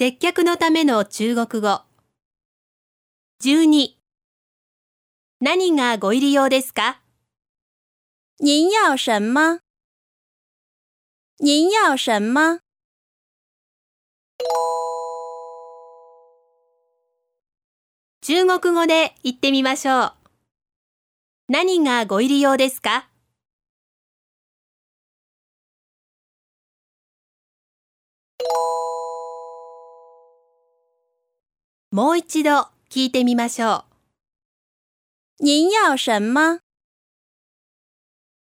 接客のための中国語。12何がご入り用ですか？您要什么？您要什么？中国語で言ってみましょう。何がご入り用ですか？もう一度聞いてみましょう。您要什么？